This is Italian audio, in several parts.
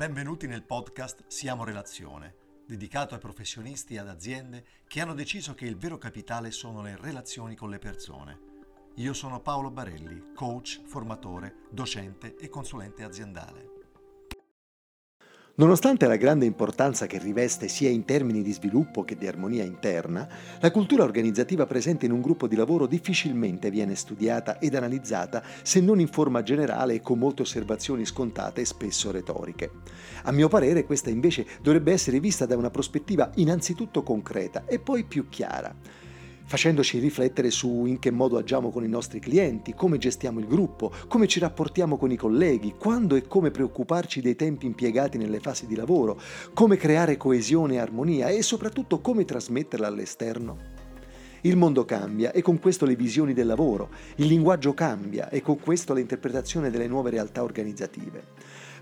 Benvenuti nel podcast Siamo Relazione, dedicato ai professionisti e ad aziende che hanno deciso che il vero capitale sono le relazioni con le persone. Io sono Paolo Barelli, coach, formatore, docente e consulente aziendale. Nonostante la grande importanza che riveste sia in termini di sviluppo che di armonia interna, la cultura organizzativa presente in un gruppo di lavoro difficilmente viene studiata ed analizzata se non in forma generale e con molte osservazioni scontate e spesso retoriche. A mio parere questa invece dovrebbe essere vista da una prospettiva innanzitutto concreta e poi più chiara facendoci riflettere su in che modo agiamo con i nostri clienti, come gestiamo il gruppo, come ci rapportiamo con i colleghi, quando e come preoccuparci dei tempi impiegati nelle fasi di lavoro, come creare coesione e armonia e soprattutto come trasmetterla all'esterno. Il mondo cambia e con questo le visioni del lavoro, il linguaggio cambia e con questo l'interpretazione delle nuove realtà organizzative.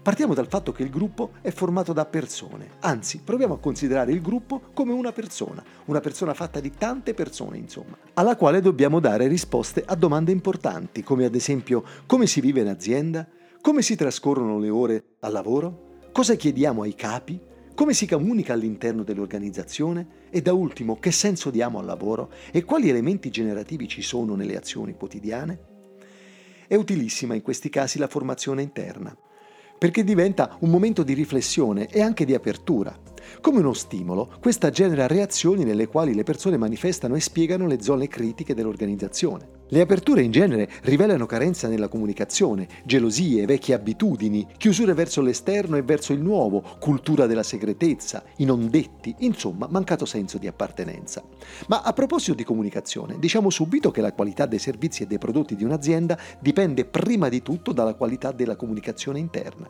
Partiamo dal fatto che il gruppo è formato da persone, anzi proviamo a considerare il gruppo come una persona, una persona fatta di tante persone insomma, alla quale dobbiamo dare risposte a domande importanti come ad esempio come si vive in azienda, come si trascorrono le ore al lavoro, cosa chiediamo ai capi, come si comunica all'interno dell'organizzazione? E da ultimo che senso diamo al lavoro? E quali elementi generativi ci sono nelle azioni quotidiane. È utilissima in questi casi la formazione interna perché diventa un momento di riflessione e anche di apertura. Come uno stimolo, questa genera reazioni nelle quali le persone manifestano e spiegano le zone critiche dell'organizzazione. Le aperture in genere rivelano carenza nella comunicazione, gelosie, vecchie abitudini, chiusure verso l'esterno e verso il nuovo, cultura della segretezza, i non detti, insomma mancato senso di appartenenza. Ma a proposito di comunicazione, diciamo subito che la qualità dei servizi e dei prodotti di un'azienda dipende prima di tutto dalla qualità della comunicazione interna.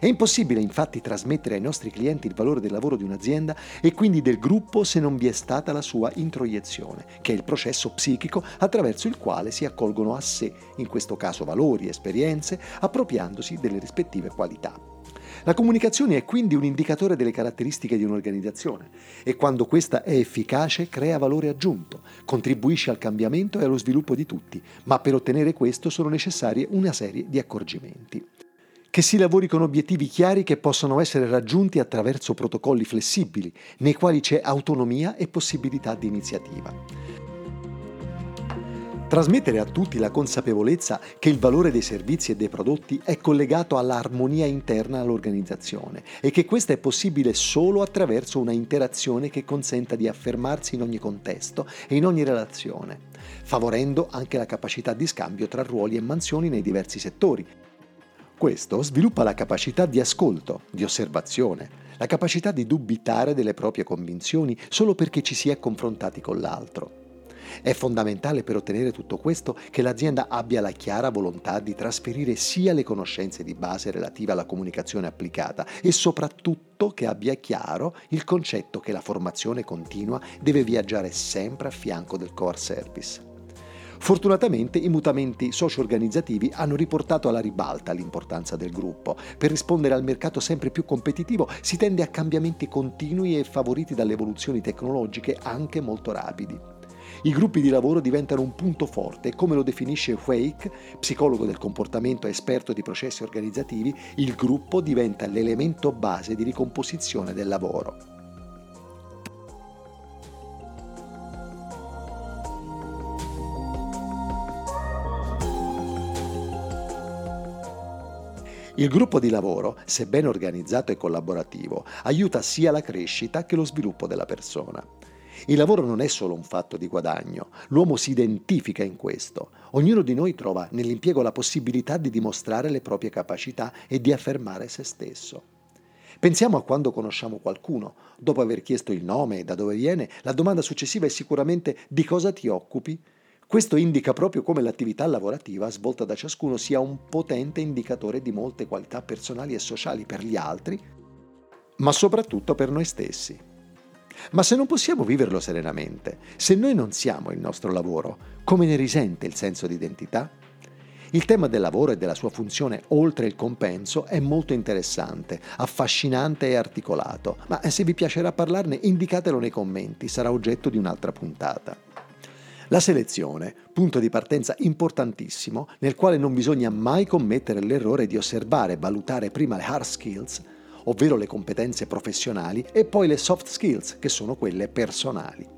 È impossibile infatti trasmettere ai nostri clienti il valore del lavoro di un'azienda e quindi del gruppo se non vi è stata la sua introiezione, che è il processo psichico attraverso il quale si accolgono a sé, in questo caso valori esperienze, appropriandosi delle rispettive qualità. La comunicazione è quindi un indicatore delle caratteristiche di un'organizzazione e quando questa è efficace crea valore aggiunto, contribuisce al cambiamento e allo sviluppo di tutti, ma per ottenere questo sono necessarie una serie di accorgimenti. Che si lavori con obiettivi chiari che possono essere raggiunti attraverso protocolli flessibili, nei quali c'è autonomia e possibilità di iniziativa. Trasmettere a tutti la consapevolezza che il valore dei servizi e dei prodotti è collegato all'armonia interna all'organizzazione e che questa è possibile solo attraverso una interazione che consenta di affermarsi in ogni contesto e in ogni relazione, favorendo anche la capacità di scambio tra ruoli e mansioni nei diversi settori. Questo sviluppa la capacità di ascolto, di osservazione, la capacità di dubitare delle proprie convinzioni solo perché ci si è confrontati con l'altro è fondamentale per ottenere tutto questo che l'azienda abbia la chiara volontà di trasferire sia le conoscenze di base relative alla comunicazione applicata e soprattutto che abbia chiaro il concetto che la formazione continua deve viaggiare sempre a fianco del core service. Fortunatamente i mutamenti socio-organizzativi hanno riportato alla ribalta l'importanza del gruppo. Per rispondere al mercato sempre più competitivo si tende a cambiamenti continui e favoriti dalle evoluzioni tecnologiche anche molto rapidi. I gruppi di lavoro diventano un punto forte come lo definisce Wake, psicologo del comportamento esperto di processi organizzativi, il gruppo diventa l'elemento base di ricomposizione del lavoro. Il gruppo di lavoro, se ben organizzato e collaborativo, aiuta sia la crescita che lo sviluppo della persona. Il lavoro non è solo un fatto di guadagno, l'uomo si identifica in questo. Ognuno di noi trova nell'impiego la possibilità di dimostrare le proprie capacità e di affermare se stesso. Pensiamo a quando conosciamo qualcuno. Dopo aver chiesto il nome e da dove viene, la domanda successiva è sicuramente di cosa ti occupi? Questo indica proprio come l'attività lavorativa svolta da ciascuno sia un potente indicatore di molte qualità personali e sociali per gli altri, ma soprattutto per noi stessi. Ma se non possiamo viverlo serenamente, se noi non siamo il nostro lavoro, come ne risente il senso di identità? Il tema del lavoro e della sua funzione oltre il compenso è molto interessante, affascinante e articolato, ma se vi piacerà parlarne indicatelo nei commenti, sarà oggetto di un'altra puntata. La selezione, punto di partenza importantissimo, nel quale non bisogna mai commettere l'errore di osservare e valutare prima le hard skills ovvero le competenze professionali, e poi le soft skills, che sono quelle personali.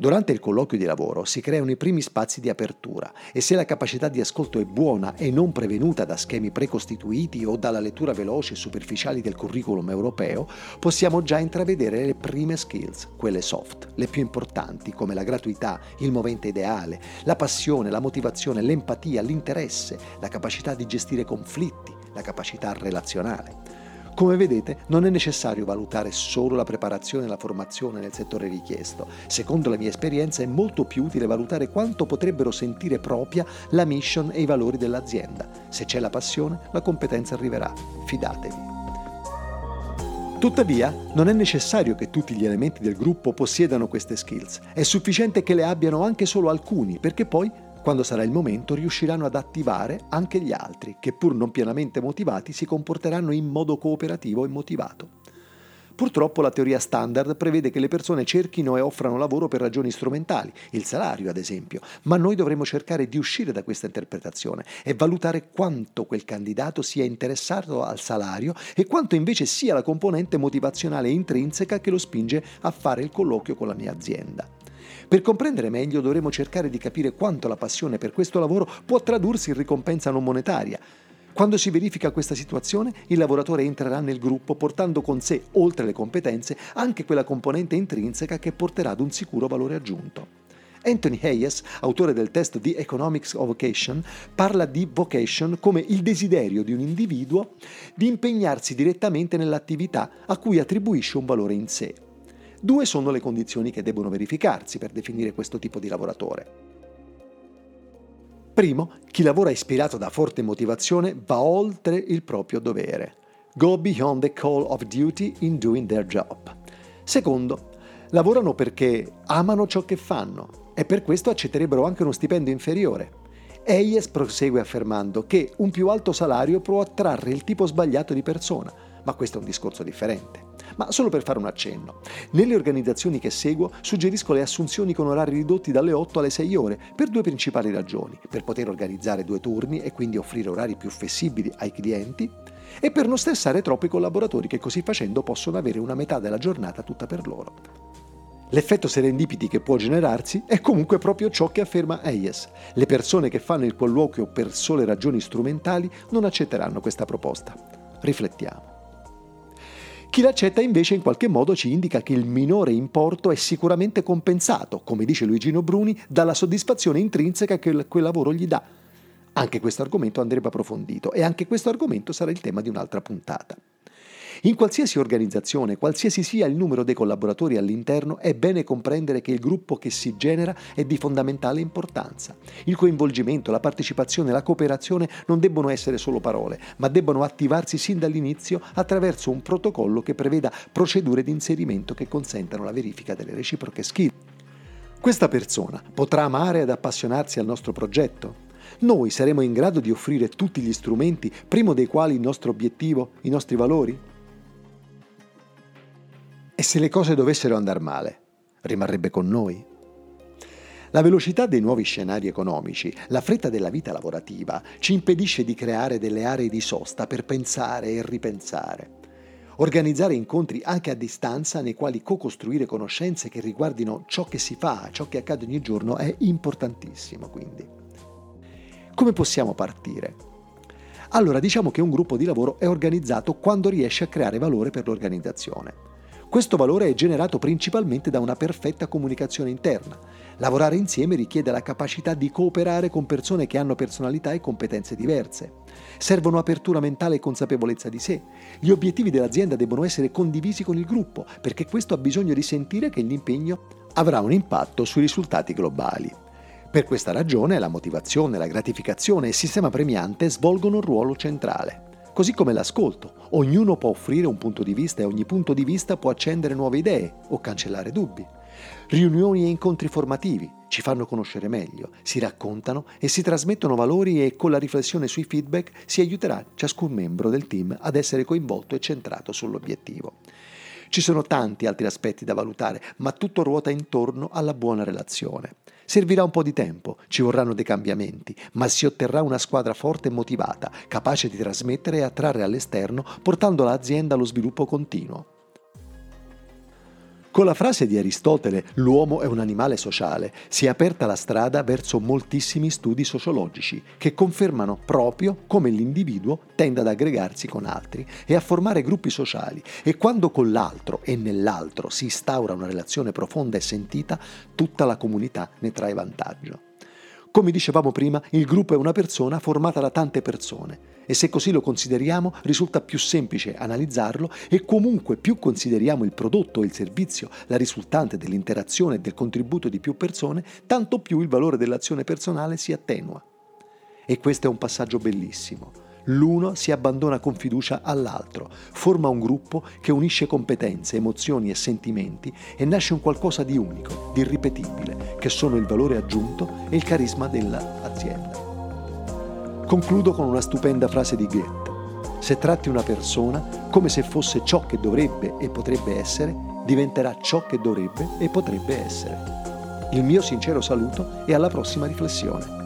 Durante il colloquio di lavoro si creano i primi spazi di apertura e se la capacità di ascolto è buona e non prevenuta da schemi precostituiti o dalla lettura veloce e superficiali del curriculum europeo, possiamo già intravedere le prime skills, quelle soft, le più importanti come la gratuità, il movente ideale, la passione, la motivazione, l'empatia, l'interesse, la capacità di gestire conflitti, la capacità relazionale. Come vedete, non è necessario valutare solo la preparazione e la formazione nel settore richiesto. Secondo la mia esperienza è molto più utile valutare quanto potrebbero sentire propria la mission e i valori dell'azienda. Se c'è la passione, la competenza arriverà. Fidatevi. Tuttavia, non è necessario che tutti gli elementi del gruppo possiedano queste skills, è sufficiente che le abbiano anche solo alcuni, perché poi quando sarà il momento riusciranno ad attivare anche gli altri, che pur non pienamente motivati si comporteranno in modo cooperativo e motivato. Purtroppo la teoria standard prevede che le persone cerchino e offrano lavoro per ragioni strumentali, il salario ad esempio, ma noi dovremo cercare di uscire da questa interpretazione e valutare quanto quel candidato sia interessato al salario e quanto invece sia la componente motivazionale intrinseca che lo spinge a fare il colloquio con la mia azienda. Per comprendere meglio dovremo cercare di capire quanto la passione per questo lavoro può tradursi in ricompensa non monetaria. Quando si verifica questa situazione, il lavoratore entrerà nel gruppo portando con sé, oltre le competenze, anche quella componente intrinseca che porterà ad un sicuro valore aggiunto. Anthony Hayes, autore del test The Economics of Vocation, parla di vocation come il desiderio di un individuo di impegnarsi direttamente nell'attività a cui attribuisce un valore in sé. Due sono le condizioni che debbono verificarsi per definire questo tipo di lavoratore. Primo, chi lavora ispirato da forte motivazione va oltre il proprio dovere. Go beyond the call of duty in doing their job. Secondo, lavorano perché amano ciò che fanno e per questo accetterebbero anche uno stipendio inferiore. Hayes prosegue affermando che un più alto salario può attrarre il tipo sbagliato di persona, ma questo è un discorso differente. Ma solo per fare un accenno, nelle organizzazioni che seguo suggerisco le assunzioni con orari ridotti dalle 8 alle 6 ore per due principali ragioni, per poter organizzare due turni e quindi offrire orari più flessibili ai clienti e per non stressare troppo i collaboratori che così facendo possono avere una metà della giornata tutta per loro. L'effetto serendipiti che può generarsi è comunque proprio ciò che afferma Hayes. Le persone che fanno il colloquio per sole ragioni strumentali non accetteranno questa proposta. Riflettiamo. Chi l'accetta invece in qualche modo ci indica che il minore importo è sicuramente compensato, come dice Luigino Bruni, dalla soddisfazione intrinseca che quel lavoro gli dà. Anche questo argomento andrebbe approfondito e anche questo argomento sarà il tema di un'altra puntata. In qualsiasi organizzazione, qualsiasi sia il numero dei collaboratori all'interno, è bene comprendere che il gruppo che si genera è di fondamentale importanza. Il coinvolgimento, la partecipazione, la cooperazione non debbono essere solo parole, ma debbono attivarsi sin dall'inizio attraverso un protocollo che preveda procedure di inserimento che consentano la verifica delle reciproche skill. Questa persona potrà amare ed appassionarsi al nostro progetto? Noi saremo in grado di offrire tutti gli strumenti, primo dei quali il nostro obiettivo, i nostri valori? E se le cose dovessero andare male, rimarrebbe con noi? La velocità dei nuovi scenari economici, la fretta della vita lavorativa, ci impedisce di creare delle aree di sosta per pensare e ripensare. Organizzare incontri anche a distanza nei quali co-costruire conoscenze che riguardino ciò che si fa, ciò che accade ogni giorno è importantissimo quindi. Come possiamo partire? Allora diciamo che un gruppo di lavoro è organizzato quando riesce a creare valore per l'organizzazione. Questo valore è generato principalmente da una perfetta comunicazione interna. Lavorare insieme richiede la capacità di cooperare con persone che hanno personalità e competenze diverse. Servono apertura mentale e consapevolezza di sé. Gli obiettivi dell'azienda debbono essere condivisi con il gruppo, perché questo ha bisogno di sentire che l'impegno avrà un impatto sui risultati globali. Per questa ragione la motivazione, la gratificazione e il sistema premiante svolgono un ruolo centrale. Così come l'ascolto. Ognuno può offrire un punto di vista e ogni punto di vista può accendere nuove idee o cancellare dubbi. Riunioni e incontri formativi ci fanno conoscere meglio, si raccontano e si trasmettono valori e con la riflessione sui feedback si aiuterà ciascun membro del team ad essere coinvolto e centrato sull'obiettivo. Ci sono tanti altri aspetti da valutare, ma tutto ruota intorno alla buona relazione. Servirà un po' di tempo, ci vorranno dei cambiamenti, ma si otterrà una squadra forte e motivata, capace di trasmettere e attrarre all'esterno, portando l'azienda allo sviluppo continuo. Con la frase di Aristotele l'uomo è un animale sociale si è aperta la strada verso moltissimi studi sociologici che confermano proprio come l'individuo tende ad aggregarsi con altri e a formare gruppi sociali e quando con l'altro e nell'altro si instaura una relazione profonda e sentita, tutta la comunità ne trae vantaggio. Come dicevamo prima, il gruppo è una persona formata da tante persone e se così lo consideriamo risulta più semplice analizzarlo e comunque più consideriamo il prodotto o il servizio la risultante dell'interazione e del contributo di più persone, tanto più il valore dell'azione personale si attenua. E questo è un passaggio bellissimo. L'uno si abbandona con fiducia all'altro, forma un gruppo che unisce competenze, emozioni e sentimenti e nasce un qualcosa di unico, di irripetibile, che sono il valore aggiunto e il carisma dell'azienda. Concludo con una stupenda frase di Goethe. Se tratti una persona come se fosse ciò che dovrebbe e potrebbe essere, diventerà ciò che dovrebbe e potrebbe essere. Il mio sincero saluto e alla prossima riflessione.